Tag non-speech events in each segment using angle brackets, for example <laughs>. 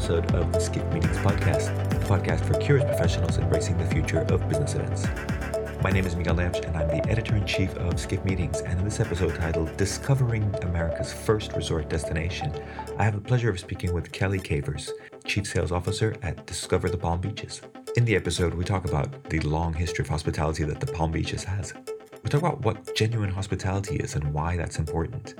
episode of the Skift Meetings podcast, the podcast for curious professionals embracing the future of business events. My name is Miguel Neves, and I'm the editor in chief of Skift Meetings. And in this episode titled Discovering America's First Resort Destination, I have the pleasure of speaking with Kelly Cavers, Chief Sales Officer at Discover the Palm Beaches. In the episode, we talk about the long history of hospitality that the Palm Beaches has. We talk about what genuine hospitality is and why that's important.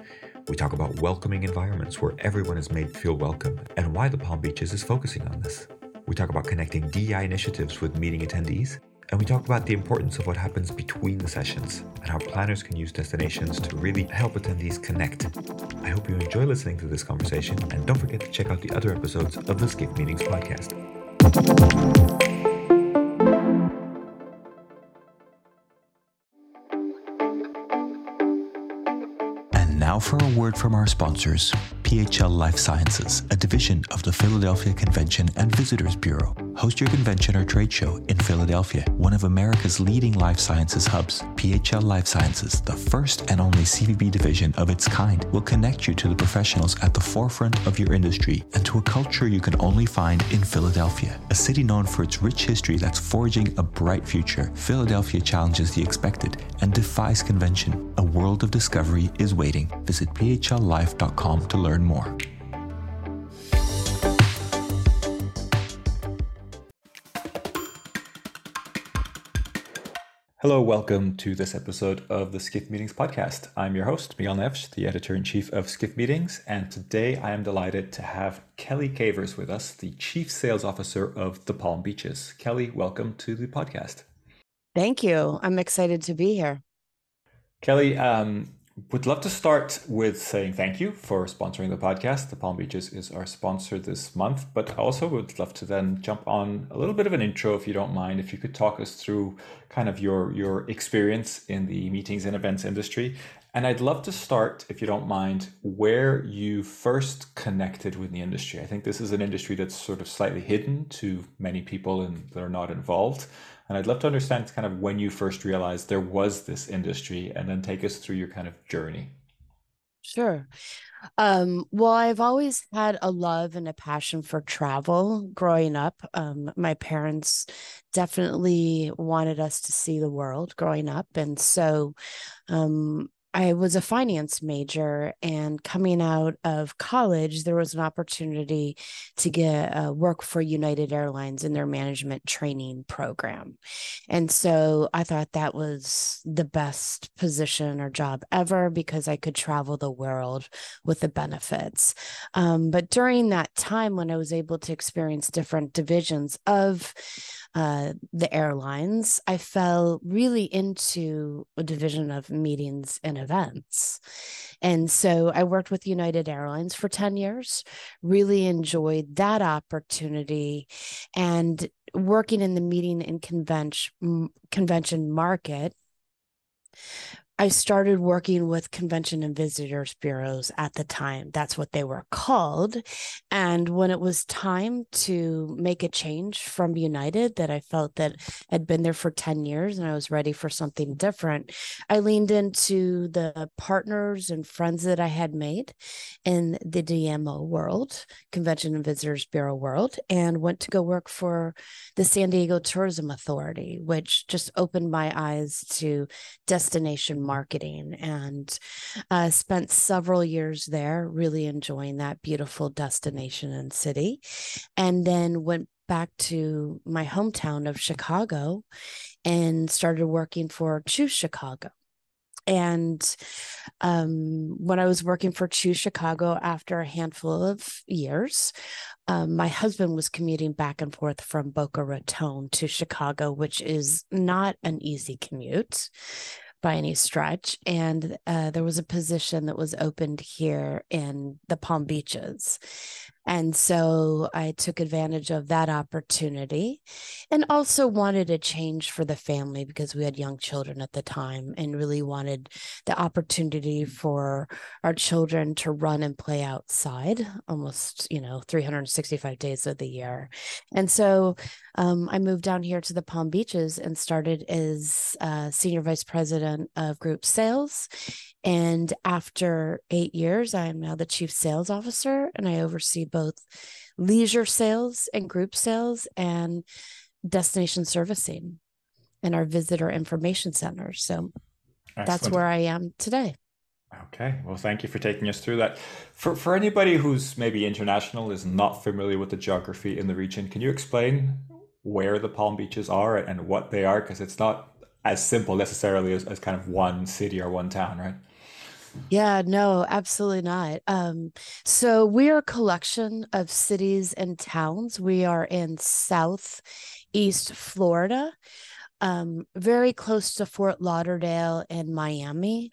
We talk about welcoming environments where everyone is made feel welcome and why the Palm Beaches is focusing on this. We talk about connecting DEI initiatives with meeting attendees, and we talk about the importance of what happens between the sessions and how planners can use destinations to really help attendees connect. I hope you enjoy listening to this conversation, and don't forget to check out the other episodes of the Skift Meetings podcast. Now for a word from our sponsors, PHL Life Sciences, a division of the Philadelphia Convention and Visitors Bureau. Host your convention or trade show in Philadelphia, one of America's leading life sciences hubs. PHL Life Sciences, the first and only CVB division of its kind, will connect you to the professionals at the forefront of your industry and to a culture you can only find in Philadelphia. A city known for its rich history that's forging a bright future, Philadelphia challenges the expected and defies convention. A world of discovery is waiting. Visit phlife.com to learn more. Hello, welcome to this episode of the Skift Meetings podcast. I'm your host, Miguel Neves, the editor in chief of Skift Meetings, and today I am delighted to have Kelly Cavers with us, the chief sales officer of the Palm Beaches. Kelly, welcome to the podcast. Thank you. I'm excited to be here. Kelly, um, would love to start with saying thank you for sponsoring the podcast. The Palm Beaches is our sponsor this month, but I also would love to then jump on a little bit of an intro, if you don't mind. If you could talk us through kind of your your experience in the meetings and events industry, and I'd love to start, if you don't mind, where you first connected with the industry. I think this is an industry that's sort of slightly hidden to many people and that are not involved. And I'd love to understand kind of when you first realized there was this industry and then take us through your kind of journey. Sure. Um, well, I've always had a love and a passion for travel growing up. Um, my parents definitely wanted us to see the world growing up. And so um, I was a finance major, and coming out of college, there was an opportunity to get uh, work for United Airlines in their management training program. And so I thought that was the best position or job ever because I could travel the world with the benefits. Um, but during that time, when I was able to experience different divisions of uh, the airlines, I fell really into a division of meetings and events. And so I worked with United Airlines for 10 years, really enjoyed that opportunity and working in the meeting and convention convention market I started working with convention and visitors bureaus at the time. That's what they were called. And when it was time to make a change from United that I felt that had been there for 10 years and I was ready for something different, I leaned into the partners and friends that I had made in the DMO world, Convention and Visitors Bureau world, and went to go work for the San Diego Tourism Authority, which just opened my eyes to destination marketing and uh, spent several years there, really enjoying that beautiful destination and city. And then went back to my hometown of Chicago and started working for Choose Chicago. And um, when I was working for Choose Chicago after a handful of years, um, my husband was commuting back and forth from Boca Raton to Chicago, which is not an easy commute by any stretch. And uh, there was a position that was opened here in the Palm Beaches. And so I took advantage of that opportunity and also wanted a change for the family because we had young children at the time and really wanted the opportunity for our children to run and play outside almost, you know, 365 days of the year. And so um, I moved down here to the Palm Beaches and started as uh, senior vice president of group sales and after eight years, I am now the chief sales officer and I oversee both leisure sales and group sales and destination servicing and our visitor information center. So Excellent. that's where I am today. Okay, well, thank you for taking us through that. For for anybody who's maybe international is not familiar with the geography in the region, can you explain where the Palm Beaches are and what they are? Because it's not as simple necessarily as, as kind of one city or one town, right? Yeah, no, absolutely not. Um, so we are a collection of cities and towns. We are in Southeast Florida um, very close to Fort Lauderdale and Miami.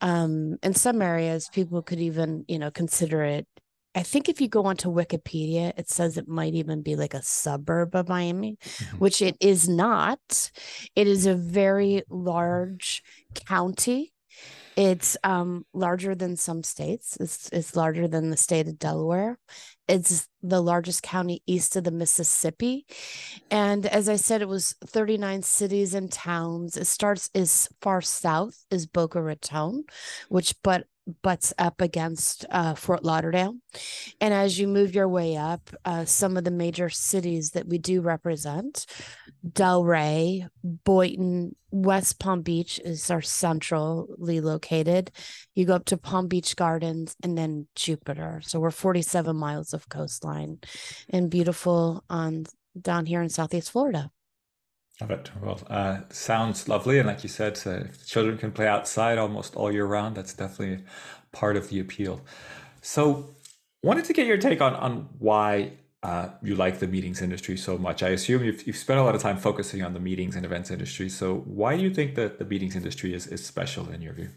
Um, in some areas, people could even, you know, consider it. I think if you go onto Wikipedia, it says it might even be like a suburb of Miami, mm-hmm. which it is not. It is a very large county it's um, larger than some states. It's, it's larger than the state of Delaware. It's the largest county east of the Mississippi. And as I said, it was 39 cities and towns. It starts as far south as Boca Raton, which but butts up against uh, Fort Lauderdale. And as you move your way up, uh, some of the major cities that we do represent Delray, Boynton, West Palm Beach is our centrally located. You go up to Palm Beach Gardens and then Jupiter. So we're 47 miles of coastline and beautiful on down here in Southeast Florida. Love it. Well, uh, sounds lovely. And like you said, uh, children can play outside almost all year round. That's definitely part of the appeal. So, wanted to get your take on on why uh, you like the meetings industry so much. I assume you've, you've spent a lot of time focusing on the meetings and events industry. So, why do you think that the meetings industry is, is special in your view?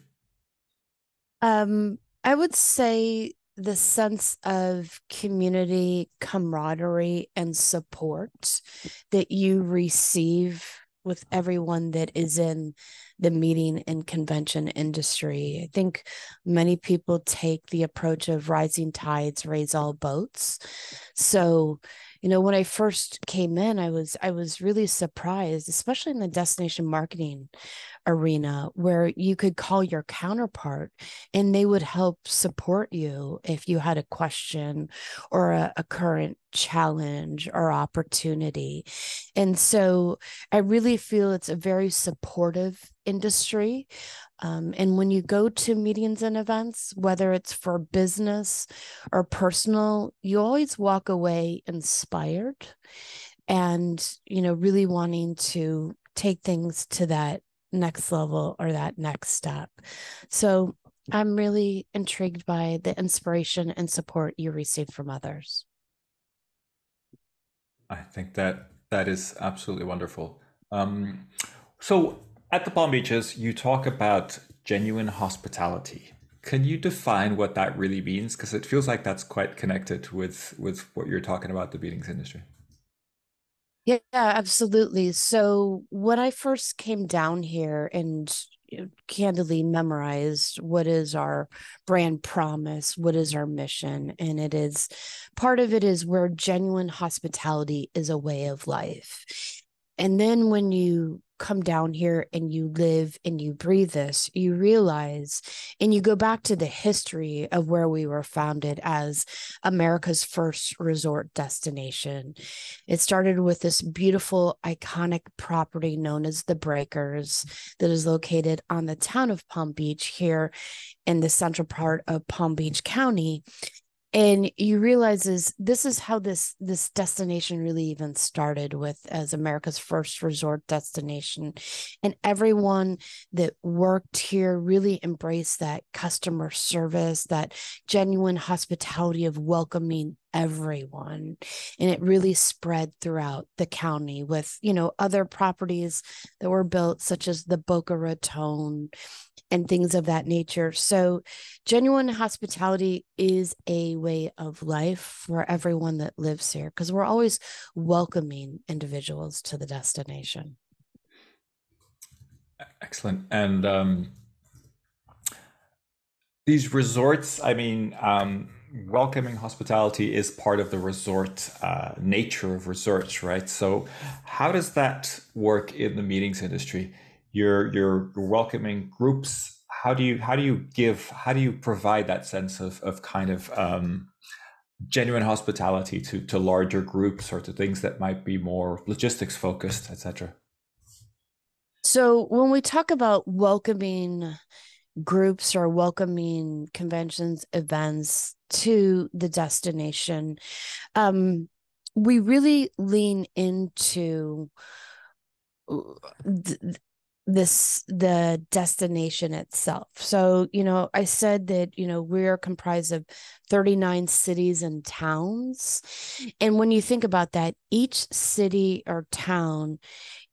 Um, I would say the sense of community camaraderie and support that you receive with everyone that is in the meeting and convention industry. I think many people take the approach of rising tides raise all boats. So, you know, when I first came in, I was I was really surprised, especially in the destination marketing arena where you could call your counterpart and they would help support you if you had a question or a, a current challenge or opportunity. And so I really feel it's a very supportive industry. Um, and when you go to meetings and events, whether it's for business or personal, you always walk away inspired and, you know, really wanting to take things to that next level or that next step. So I'm really intrigued by the inspiration and support you receive from others. I think that that is absolutely wonderful. Um, so at the Palm Beaches, you talk about genuine hospitality. Can you define what that really means? Because it feels like that's quite connected with with what you're talking about the meetings industry. Yeah, absolutely. So when I first came down here and uh, candidly memorized what is our brand promise, what is our mission, and it is part of it is where genuine hospitality is a way of life. And then when you come down here and you live and you breathe this, you realize and you go back to the history of where we were founded as America's first resort destination. It started with this beautiful, iconic property known as the Breakers that is located on the town of Palm Beach here in the central part of Palm Beach County and you realize is this is how this this destination really even started with as america's first resort destination. And everyone that worked here really embraced that customer service that genuine hospitality of welcoming everyone and it really spread throughout the county with you know other properties that were built such as the boca raton and things of that nature. So genuine hospitality is a way of life for everyone that lives here because we're always welcoming individuals to the destination. Excellent. And um these resorts i mean um welcoming hospitality is part of the resort uh, nature of resorts, right? So, how does that work in the meetings industry? You're you're welcoming groups. How do you how do you give how do you provide that sense of of kind of um, genuine hospitality to to larger groups or to things that might be more logistics focused, etc. So when we talk about welcoming groups or welcoming conventions, events to the destination, um, we really lean into th- this the destination itself. So you know i said that you know we're comprised of 39 cities and towns. And when you think about that each city or town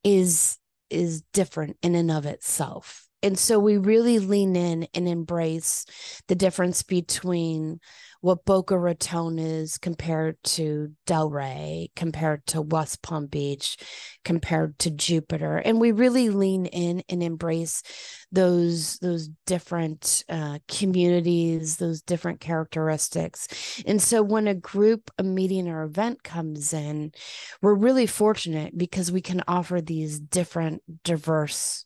is is different in and of itself. And so we really lean in and embrace the difference between what Boca Raton is compared to Delray, compared to West Palm Beach, compared to Jupiter, and we really lean in and embrace those those different uh, communities, those different characteristics. And so, when a group, a meeting, or event comes in, we're really fortunate because we can offer these different, diverse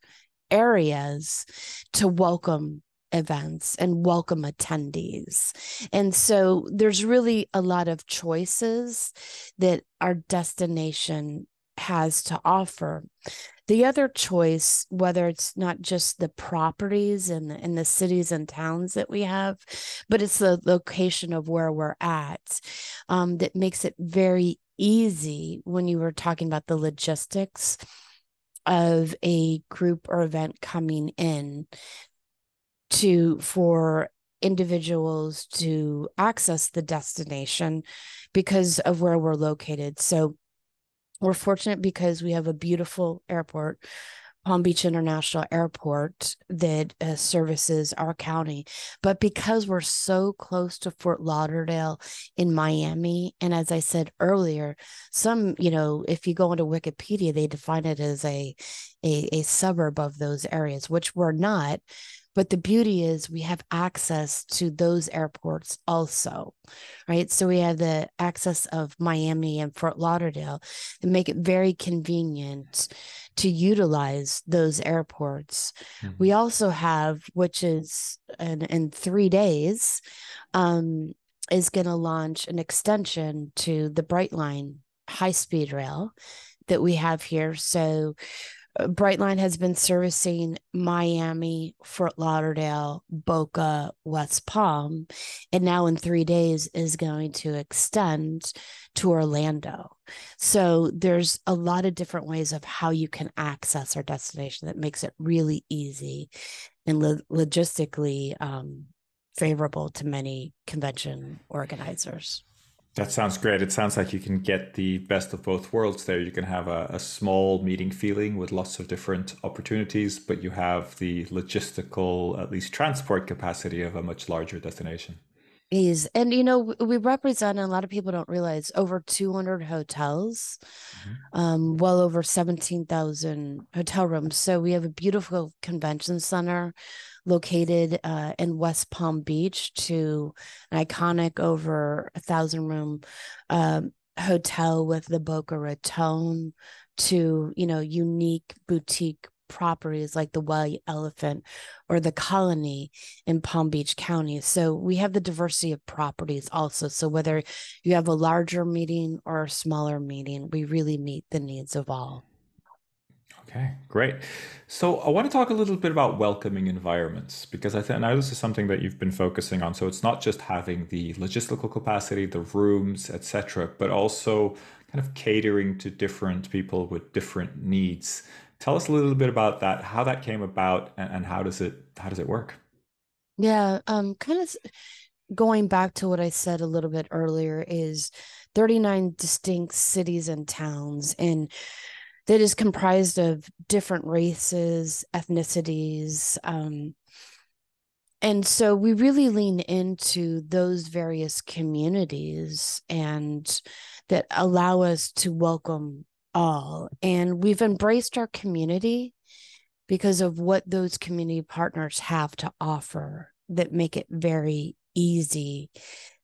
areas to welcome events and welcome attendees. And so there's really a lot of choices that our destination has to offer. The other choice, whether it's not just the properties and the, in the cities and towns that we have, but it's the location of where we're at, um, that makes it very easy when you were talking about the logistics of a group or event coming in to for individuals to access the destination because of where we're located. So we're fortunate because we have a beautiful airport, Palm Beach International Airport, that uh, services our county. But because we're so close to Fort Lauderdale in Miami, and as I said earlier, some, you know, if you go into Wikipedia, they define it as a, a, a suburb of those areas, which we're not but the beauty is we have access to those airports also, right? So we have the access of Miami and Fort Lauderdale and make it very convenient to utilize those airports. Mm-hmm. We also have, which is in, in three days, um, is going to launch an extension to the Brightline high speed rail that we have here. So Brightline has been servicing Miami, Fort Lauderdale, Boca, West Palm, and now in three days is going to extend to Orlando. So there's a lot of different ways of how you can access our destination that makes it really easy and lo- logistically um, favorable to many convention organizers. That sounds great. It sounds like you can get the best of both worlds there. You can have a, a, small meeting feeling with lots of different opportunities, but you have the logistical, at least transport capacity of a much larger destination. Is and you know we represent and a lot of people don't realize over 200 hotels, mm-hmm. um, well over 17,000 hotel rooms. So we have a beautiful convention center located uh, in West Palm Beach to an iconic over a thousand room um, hotel with the Boca Raton to, you know, unique boutique properties like the White Elephant or the Colony in Palm Beach County. So we have the diversity of properties also. So whether you have a larger meeting or a smaller meeting, we really meet the needs of all. Okay, great. So I want to talk a little bit about welcoming environments because I think now this is something that you've been focusing on. So it's not just having the logistical capacity, the rooms, etc., but also kind of catering to different people with different needs. Tell us a little bit about that, how that came about, and, and how does it how does it work? Yeah, um, kind of going back to what I said a little bit earlier is 39 distinct cities and towns and that is comprised of different races, ethnicities. Um, and so we really lean into those various communities and that allow us to welcome all. And we've embraced our community because of what those community partners have to offer that make it very easy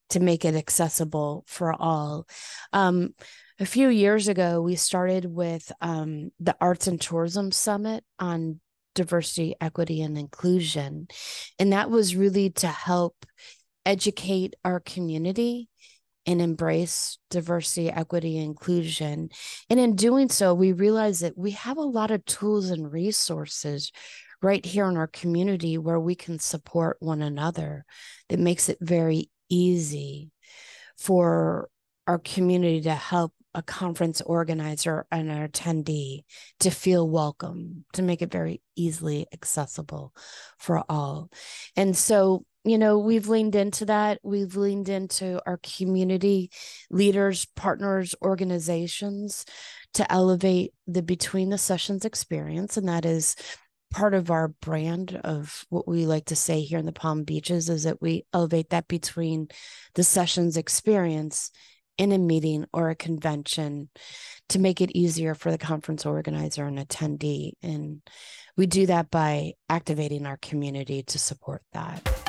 to make it accessible for all. Um, a few years ago, we started with um, the Arts and Tourism Summit on diversity, equity, and inclusion. And that was really to help educate our community and embrace diversity, equity, inclusion. And in doing so, we realize that we have a lot of tools and resources right here in our community where we can support one another that makes it very easy for our community to help a conference organizer and an attendee to feel welcome, to make it very easily accessible for all. And so, you know, we've leaned into that. We've leaned into our community leaders, partners, organizations to elevate the between the sessions experience. And that is part of our brand of what we like to say here in the Palm Beaches is that we elevate that between the sessions experience in a meeting or a convention to make it easier for the conference organizer and attendee. And we do that by activating our community to support that.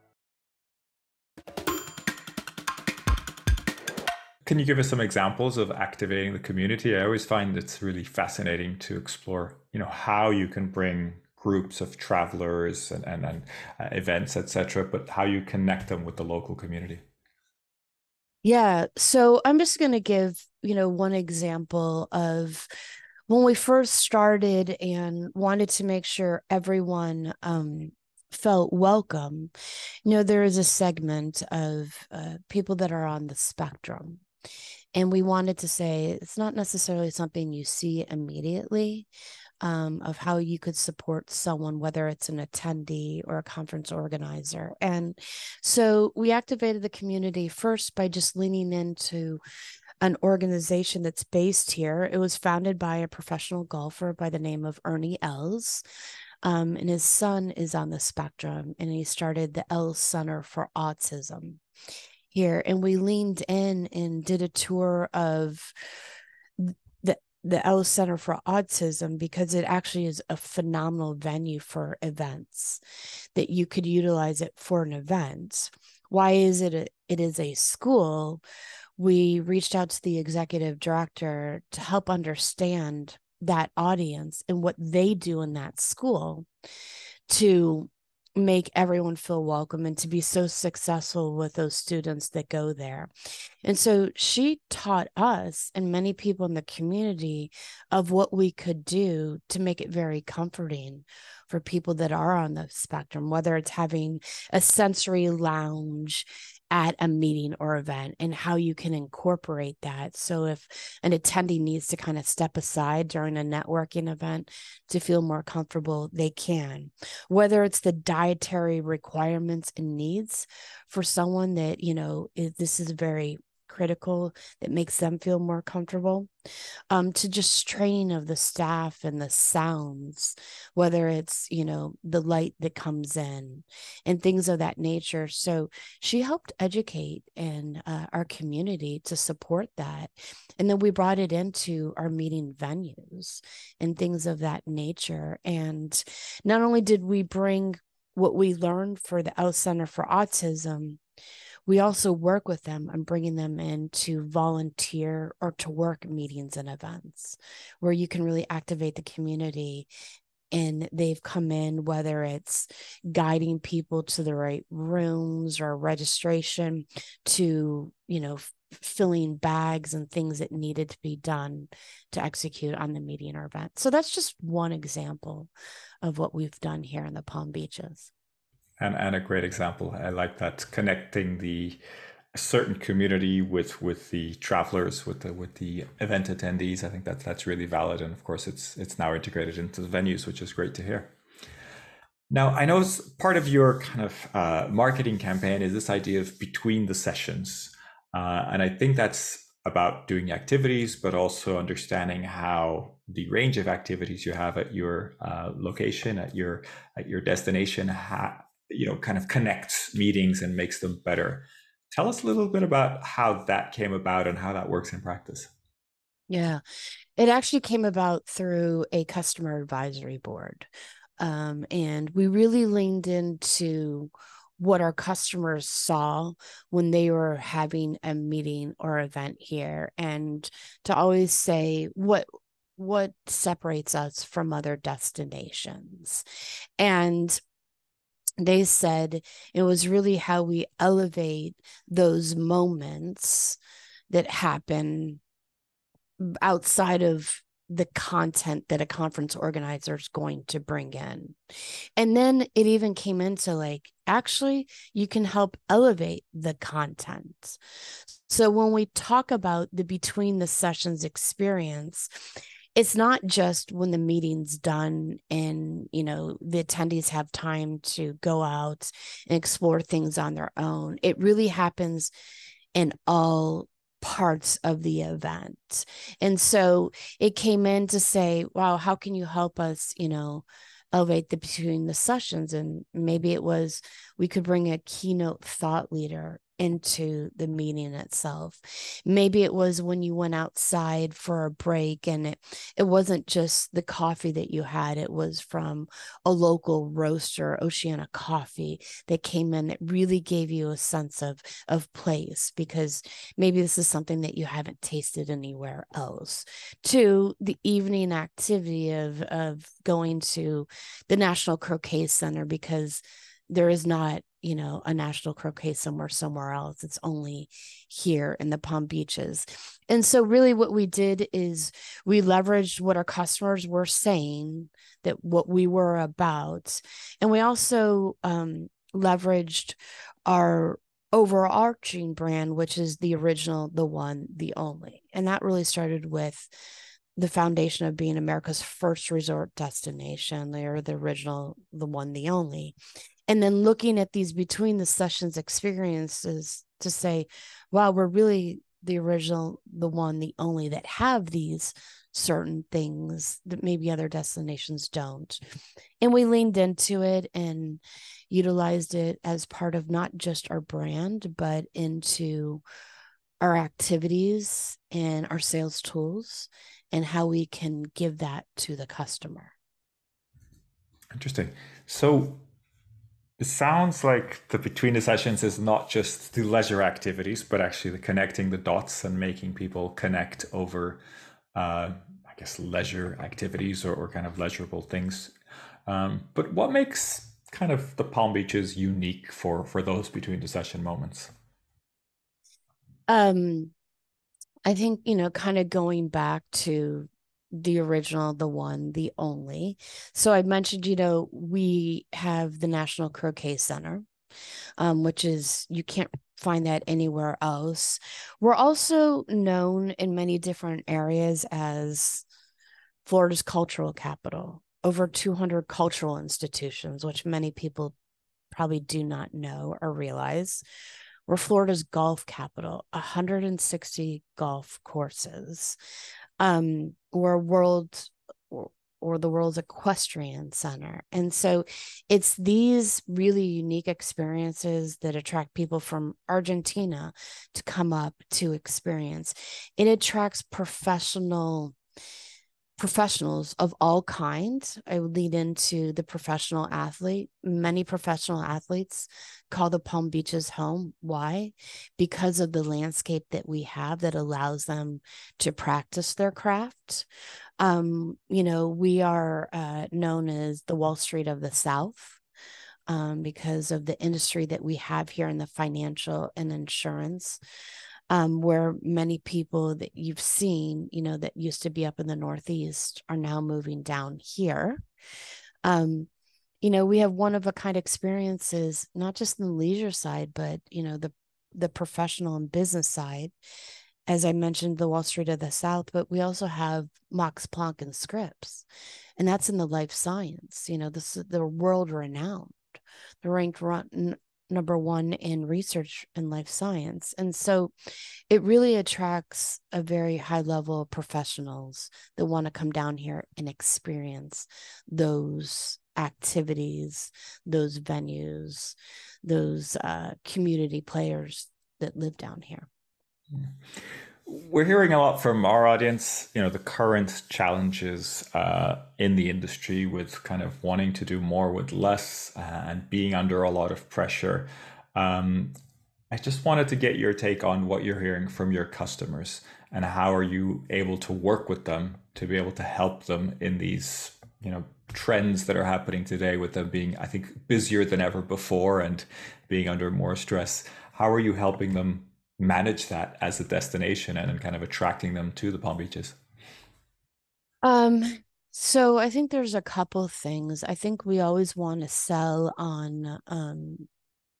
Can you give us some examples of activating the community? I always find it's really fascinating to explore, you know, how you can bring groups of travelers and, and, and uh, events, etc., but how you connect them with the local community. Yeah. So I'm just going to give, you know, one example of when we first started and wanted to make sure everyone um, felt welcome. You know, there is a segment of uh, people that are on the spectrum. And we wanted to say it's not necessarily something you see immediately um, of how you could support someone, whether it's an attendee or a conference organizer. And so we activated the community first by just leaning into an organization that's based here. It was founded by a professional golfer by the name of Ernie Els. Um, and his son is on the spectrum, and he started the Els Center for Autism here and we leaned in and did a tour of the the Els Center for Autism because it actually is a phenomenal venue for events that you could utilize it for an event. Why is it a, it is a school? We reached out to the executive director to help understand that audience and what they do in that school to make everyone feel welcome and to be so successful with those students that go there. And so she taught us and many people in the community of what we could do to make it very comforting for people that are on the spectrum, whether it's having a sensory lounge at a meeting or event and how you can incorporate that. So, if an attendee needs to kind of step aside during a networking event to feel more comfortable, they can. Whether it's the dietary requirements and needs for someone that, you know, this is very critical that makes them feel more comfortable um, to just training of the staff and the sounds whether it's you know the light that comes in and things of that nature. So she helped educate in uh, our community to support that. And then we brought it into our meeting venues and things of that nature. And not only did we bring what we learned for the Els Center for Autism we also work with them on bringing them in to volunteer or to work meetings and events where you can really activate the community and they've come in whether it's guiding people to the right rooms or registration to you know f- filling bags and things that needed to be done to execute on the meeting or event. So that's just one example of what we've done here in the palm beaches and and a great example. I like that connecting the certain community with with the travelers with the with the event attendees. I think that that's really valid, and of course, it's it's now integrated into the venues, which is great to hear. Now, I know part of your kind of uh, marketing campaign is this idea of between the sessions, uh, and I think that's about doing activities, but also understanding how the range of activities you have at your uh, location, at your at your destination, ha- you know kind of connects meetings and makes them better. Tell us a little bit about how that came about and how that works in practice. Yeah, it actually came about through a customer advisory board. Um, and we really leaned into what our customers saw when they were having a meeting or event here and to always say what what separates us from other destinations and they said it was really how we elevate those moments that happen outside of the content that a conference organizer is going to bring in. And then it even came into like, actually, you can help elevate the content. So when we talk about the between the sessions experience, it's not just when the meeting's done and you know the attendees have time to go out and explore things on their own it really happens in all parts of the event. And so it came in to say, wow, how can you help us, you know, elevate the between the sessions? And maybe it was we could bring a keynote thought leader into the meeting itself. Maybe it was when you went outside for a break and it, it wasn't just the coffee that you had, it was from a local roaster, Oceana Coffee, that came in that really gave you a sense of, of place because maybe this is something that you haven't tasted anywhere else. To the evening activity of, of going to the National Croquet Center because there is not you know a national croquet somewhere somewhere else. It's only here in the palm beaches. And so really what we did is we leveraged what our customers were saying that what we were about. And we also um, leveraged our overarching brand which is the original the one the only. And that really started with the foundation of being America's first resort destination. They are the original, the one, the only and then looking at these between the sessions experiences to say wow we're really the original the one the only that have these certain things that maybe other destinations don't. And we leaned into it and utilized it as part of not just our brand but into our activities and our sales tools and how we can give that to the customer. Interesting. So it sounds like the between the sessions is not just the leisure activities, but actually the connecting the dots and making people connect over, uh, I guess, leisure activities or, or kind of leisurable things. Um, but what makes kind of the Palm Beaches unique for for those between the session moments? Um, I think you know, kind of going back to the original, the one, the only. So I mentioned, you know, we have the National Croquet Center, um, which is you can't find that anywhere else. We're also known in many different areas as Florida's cultural capital. Over 200 cultural institutions, which many people probably do not know or realize. We're Florida's golf capital, 160 golf courses um, or world or, or the world's equestrian center. And so it's these really unique experiences that attract people from Argentina to come up to experience. It attracts professional professionals of all kinds. I would lead into the professional athlete. Many professional athletes call the Palm Beaches home. Why? Because of the landscape that we have that allows them to practice their craft. Um, you know, we are uh, known as the Wall Street of the South. Um, because of the industry that we have here in the financial and insurance um, where many people that you've seen, you know, that used to be up in the Northeast are now moving down here. Um, you know, we have one of a kind experiences, not just in the leisure side, but you know, the the professional and business side. As I mentioned, the Wall Street of the South, but we also have Max Planck and Scripps, and that's in the life science. You know, this is the world renowned. They're ranked number one in research in life science. And so it really attracts a very high level of professionals that want to come down here and experience those activities, those venues, those uh, community players that live down here. We're hearing a lot from our audience, you know, the current challenges uh, in the industry with kind of wanting to do more with less and being under a lot of pressure. Um, I just wanted to get your take on what you're hearing from your customers and how are you able to work with them to be able to help them in these, you know, trends that are happening today with them being, I think, busier than ever before and being under more stress. How are you helping them manage that as a destination and kind of attracting them to the Palm Beaches? Um, so I think there's a couple things. I think we always want to sell on um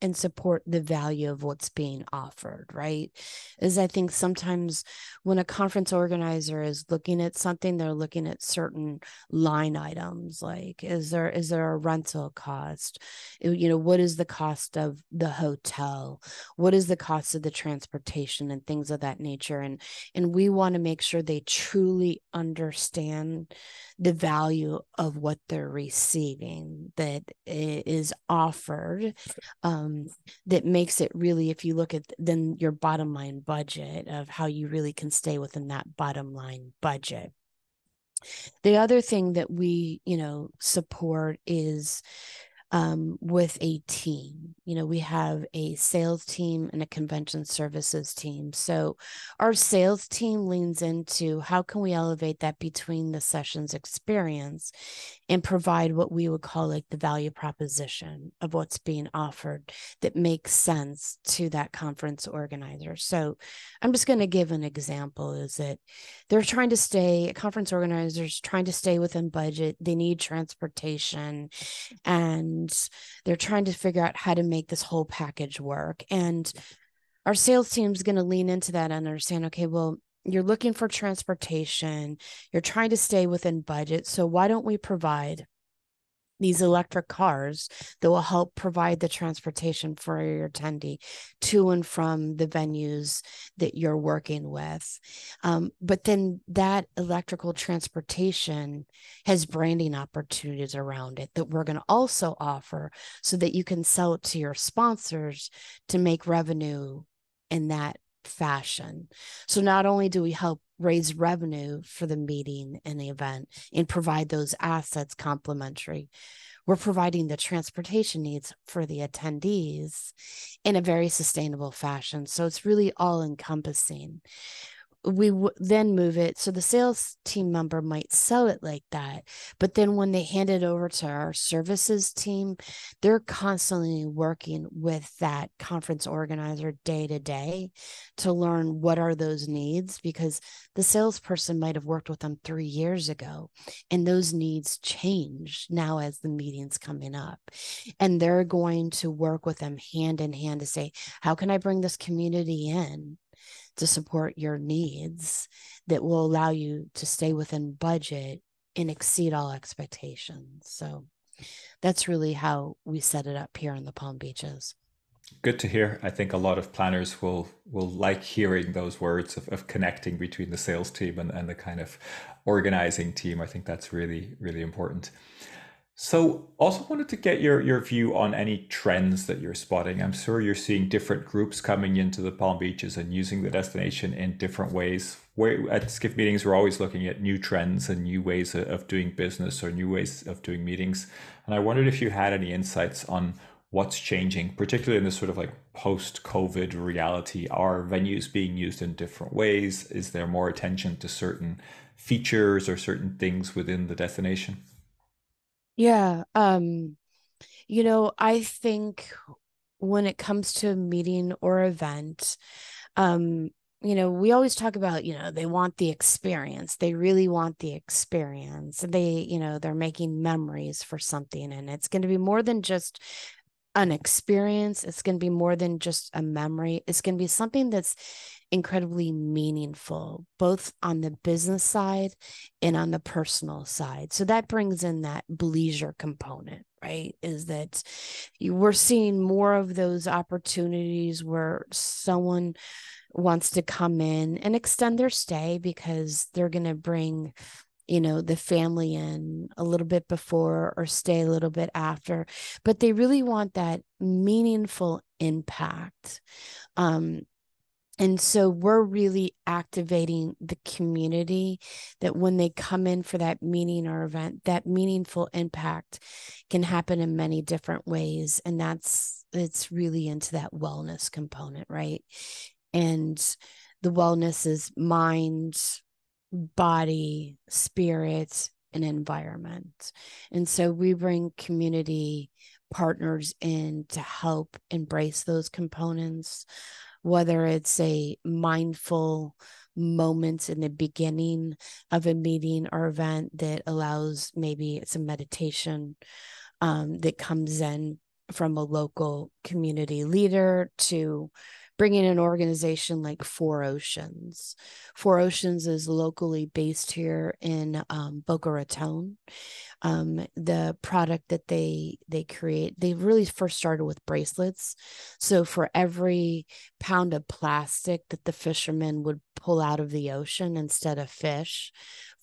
and support the value of what's being offered, right? Is I think sometimes when a conference organizer is looking at something, they're looking at certain line items like is there is there a rental cost? Uh, you know, what is the cost of the hotel? What is the cost of the transportation and things of that nature? And and we want to make sure they truly understand the value of what they're receiving that is offered um, that makes it really if you look at then your bottom line budget of how you really can stay within that bottom line budget. The other thing that we you know support is um, with a team. You know, we have a sales team and a convention services team. So our sales team leans into how can we elevate that between the sessions experience and provide what we would call like the value proposition of what's being offered that makes sense to that conference organizer. So I'm just going to give an example is that they're trying to stay conference organizers trying to stay within budget. They need transportation and and they're trying to figure out how to make this whole package work. And our sales team is going to lean into that and understand okay, well, you're looking for transportation, you're trying to stay within budget. So why don't we provide these electric cars that will help provide the transportation for your attendee to and from the venues that you're working with. Um, but then that electrical transportation has branding opportunities around it that we're going to also offer so that you can sell it to your sponsors to make revenue in that fashion. So not only do we help raise revenue for the meeting and the event and provide those assets complementary, we're providing the transportation needs for the attendees in a very sustainable fashion. So it's really all encompassing we w- then move it so the sales team member might sell it like that but then when they hand it over to our services team they're constantly working with that conference organizer day to day to learn what are those needs because the salesperson might have worked with them three years ago and those needs change now as the meeting's coming up and they're going to work with them hand in hand to say how can i bring this community in to support your needs that will allow you to stay within budget and exceed all expectations. So that's really how we set it up here in the Palm Beaches. Good to hear. I think a lot of planners will will like hearing those words of, of connecting between the sales team and, and the kind of organizing team. I think that's really, really important. So, also wanted to get your your view on any trends that you're spotting. I'm sure you're seeing different groups coming into the Palm Beaches and using the destination in different ways. Where at Skift meetings, we're always looking at new trends and new ways of doing business or new ways of doing meetings. And I wondered if you had any insights on what's changing, particularly in this sort of like post-COVID reality. Are venues being used in different ways? Is there more attention to certain features or certain things within the destination? Yeah. Um, you know, I think when it comes to a meeting or event, um, you know, we always talk about, you know, they want the experience. They really want the experience. They, you know, they're making memories for something. And it's going to be more than just an experience. It's going to be more than just a memory. It's going to be something that's incredibly meaningful, both on the business side and on the personal side. So that brings in that leisure component, right? Is that you, we're seeing more of those opportunities where someone wants to come in and extend their stay because they're going to bring you know the family in a little bit before or stay a little bit after but they really want that meaningful impact um and so we're really activating the community that when they come in for that meeting or event that meaningful impact can happen in many different ways. And that's it's really into that wellness component right? And the wellness is mind body, spirit, and environment. And so we bring community partners in to help embrace those components, whether it's a mindful moment in the beginning of a meeting or event that allows maybe it's a meditation um, that comes in from a local community leader to bringing an organization like Four Oceans. Four Oceans is locally based here in um, Boca Raton. Um, the product that they they create, they really first started with bracelets. So for every pound of plastic that the fishermen would pull out of the ocean instead of fish,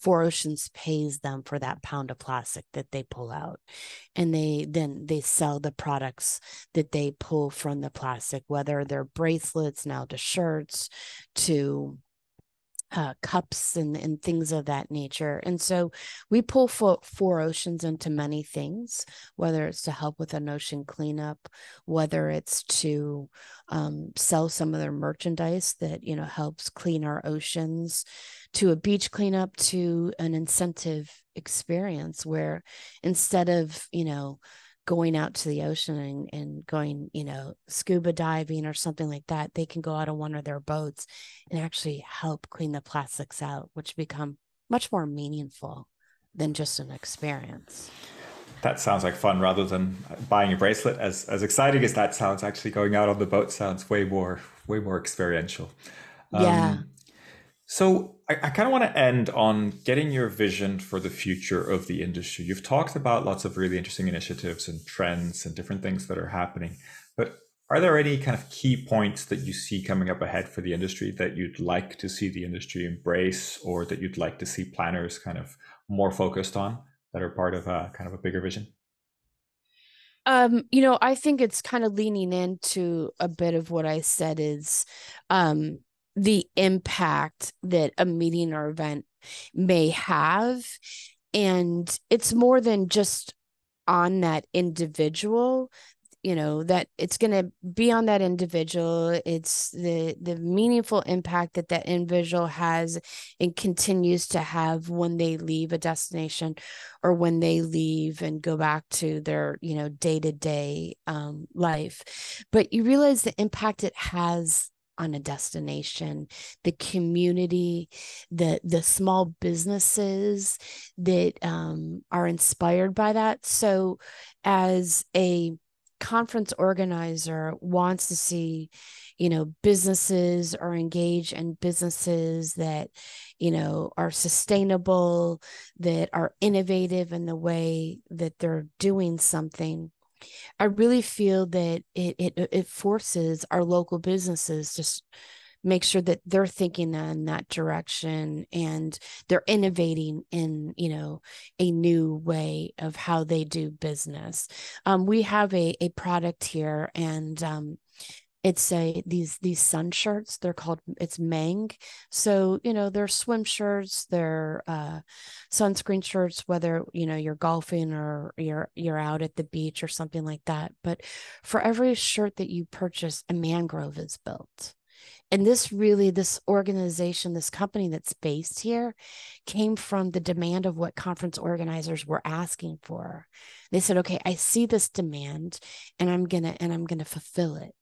Four Oceans pays them for that pound of plastic that they pull out. And they then they sell the products that they pull from the plastic, whether they're bracelets now to shirts to uh, cups and, and things of that nature. And so we pull four, four oceans into many things, whether it's to help with an ocean cleanup, whether it's to um, sell some of their merchandise that, you know, helps clean our oceans, to a beach cleanup, to an incentive experience where instead of, you know, going out to the ocean and, and going, you know, scuba diving or something like that, they can go out on one of their boats and actually help clean the plastics out, which become much more meaningful than just an experience. That sounds like fun rather than buying a bracelet. As as exciting as that sounds, actually going out on the boat sounds way more way more experiential. Yeah. Um, So I, I kind of want to end on getting your vision for the future of the industry. You've talked about lots of really interesting initiatives and trends and different things that are happening, but are there any kind of key points that you see coming up ahead for the industry that you'd like to see the industry embrace or that you'd like to see planners kind of more focused on that are part of a kind of a bigger vision? Um, you know, I think it's kind of leaning into a bit of what I said is um the impact that a meeting or event may have. And it's more than just on that individual you know that it's going to be on that individual it's the the meaningful impact that that individual has and continues to have when they leave a destination or when they leave and go back to their you know day-to-day um, life but you realize the impact it has on a destination the community the the small businesses that um, are inspired by that. So as a conference organizer wants to see you know businesses are engaged in businesses that you know are sustainable that are innovative in the way that they're doing something I really feel that it it it forces our local businesses to make sure that they're thinking in that direction and they're innovating in you know a new way of how they do business. Um, we have a a product here, and um, it's a these these sun shirts they're called it's Mang so you know they're swim shirts they're uh sunscreen shirts whether you know you're golfing or you're you're out at the beach or something like that. But for every shirt that you purchase a mangrove is built. And this really this organization this company that's based here came from the demand of what conference organizers were asking for. They said okay i see this demand and i'm gonna and i'm gonna fulfill it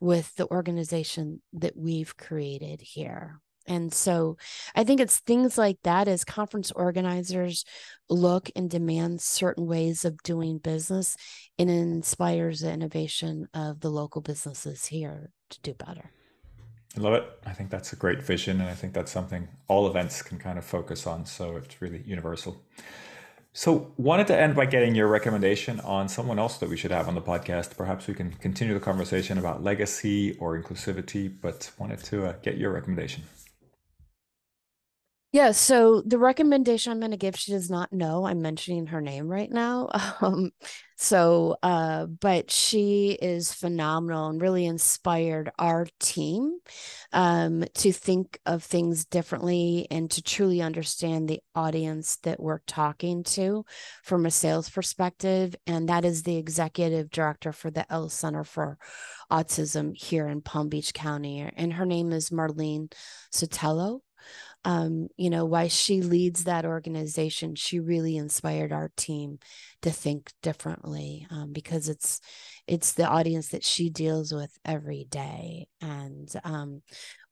with the organization that we've created here. And so I think it's things like that as conference organizers look and demand certain ways of doing business, and inspires the innovation of the local businesses here to do better. I love it. I think that's a great vision. And I think that's something all events can kind of focus on. So it's really universal. So, wanted to end by getting your recommendation on someone else that we should have on the podcast. Perhaps we can continue the conversation about legacy or inclusivity, but wanted to uh, get your recommendation. Yeah, so the recommendation I'm going to give, she does not know I'm mentioning her name right now. <laughs> Um, so, uh, but she is phenomenal and really inspired our team um, to think of things differently and to truly understand the audience that we're talking to from a sales perspective. And that is the executive director for the Els Center for Autism here in Palm Beach County. And her name is Marlene Sotelo um, you know, why she leads that organization, she really inspired our team to think differently um, because it's it's the audience that she deals with every day. And um,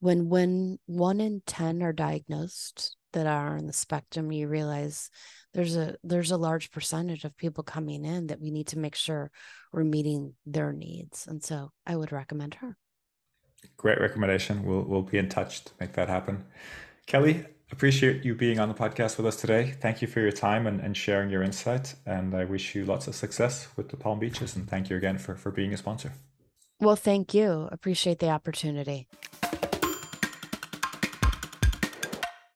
when when one in ten are diagnosed that are on the spectrum, you realize there's a there's a large percentage of people coming in that we need to make sure we're meeting their needs. And so I would recommend her. Great recommendation. We'll we'll be in touch to make that happen. Kelly, appreciate you being on the podcast with us today. Thank you for your time and, and sharing your insight. And I wish you lots of success with the Palm Beaches. And thank you again for, for being a sponsor. Well, thank you. Appreciate the opportunity.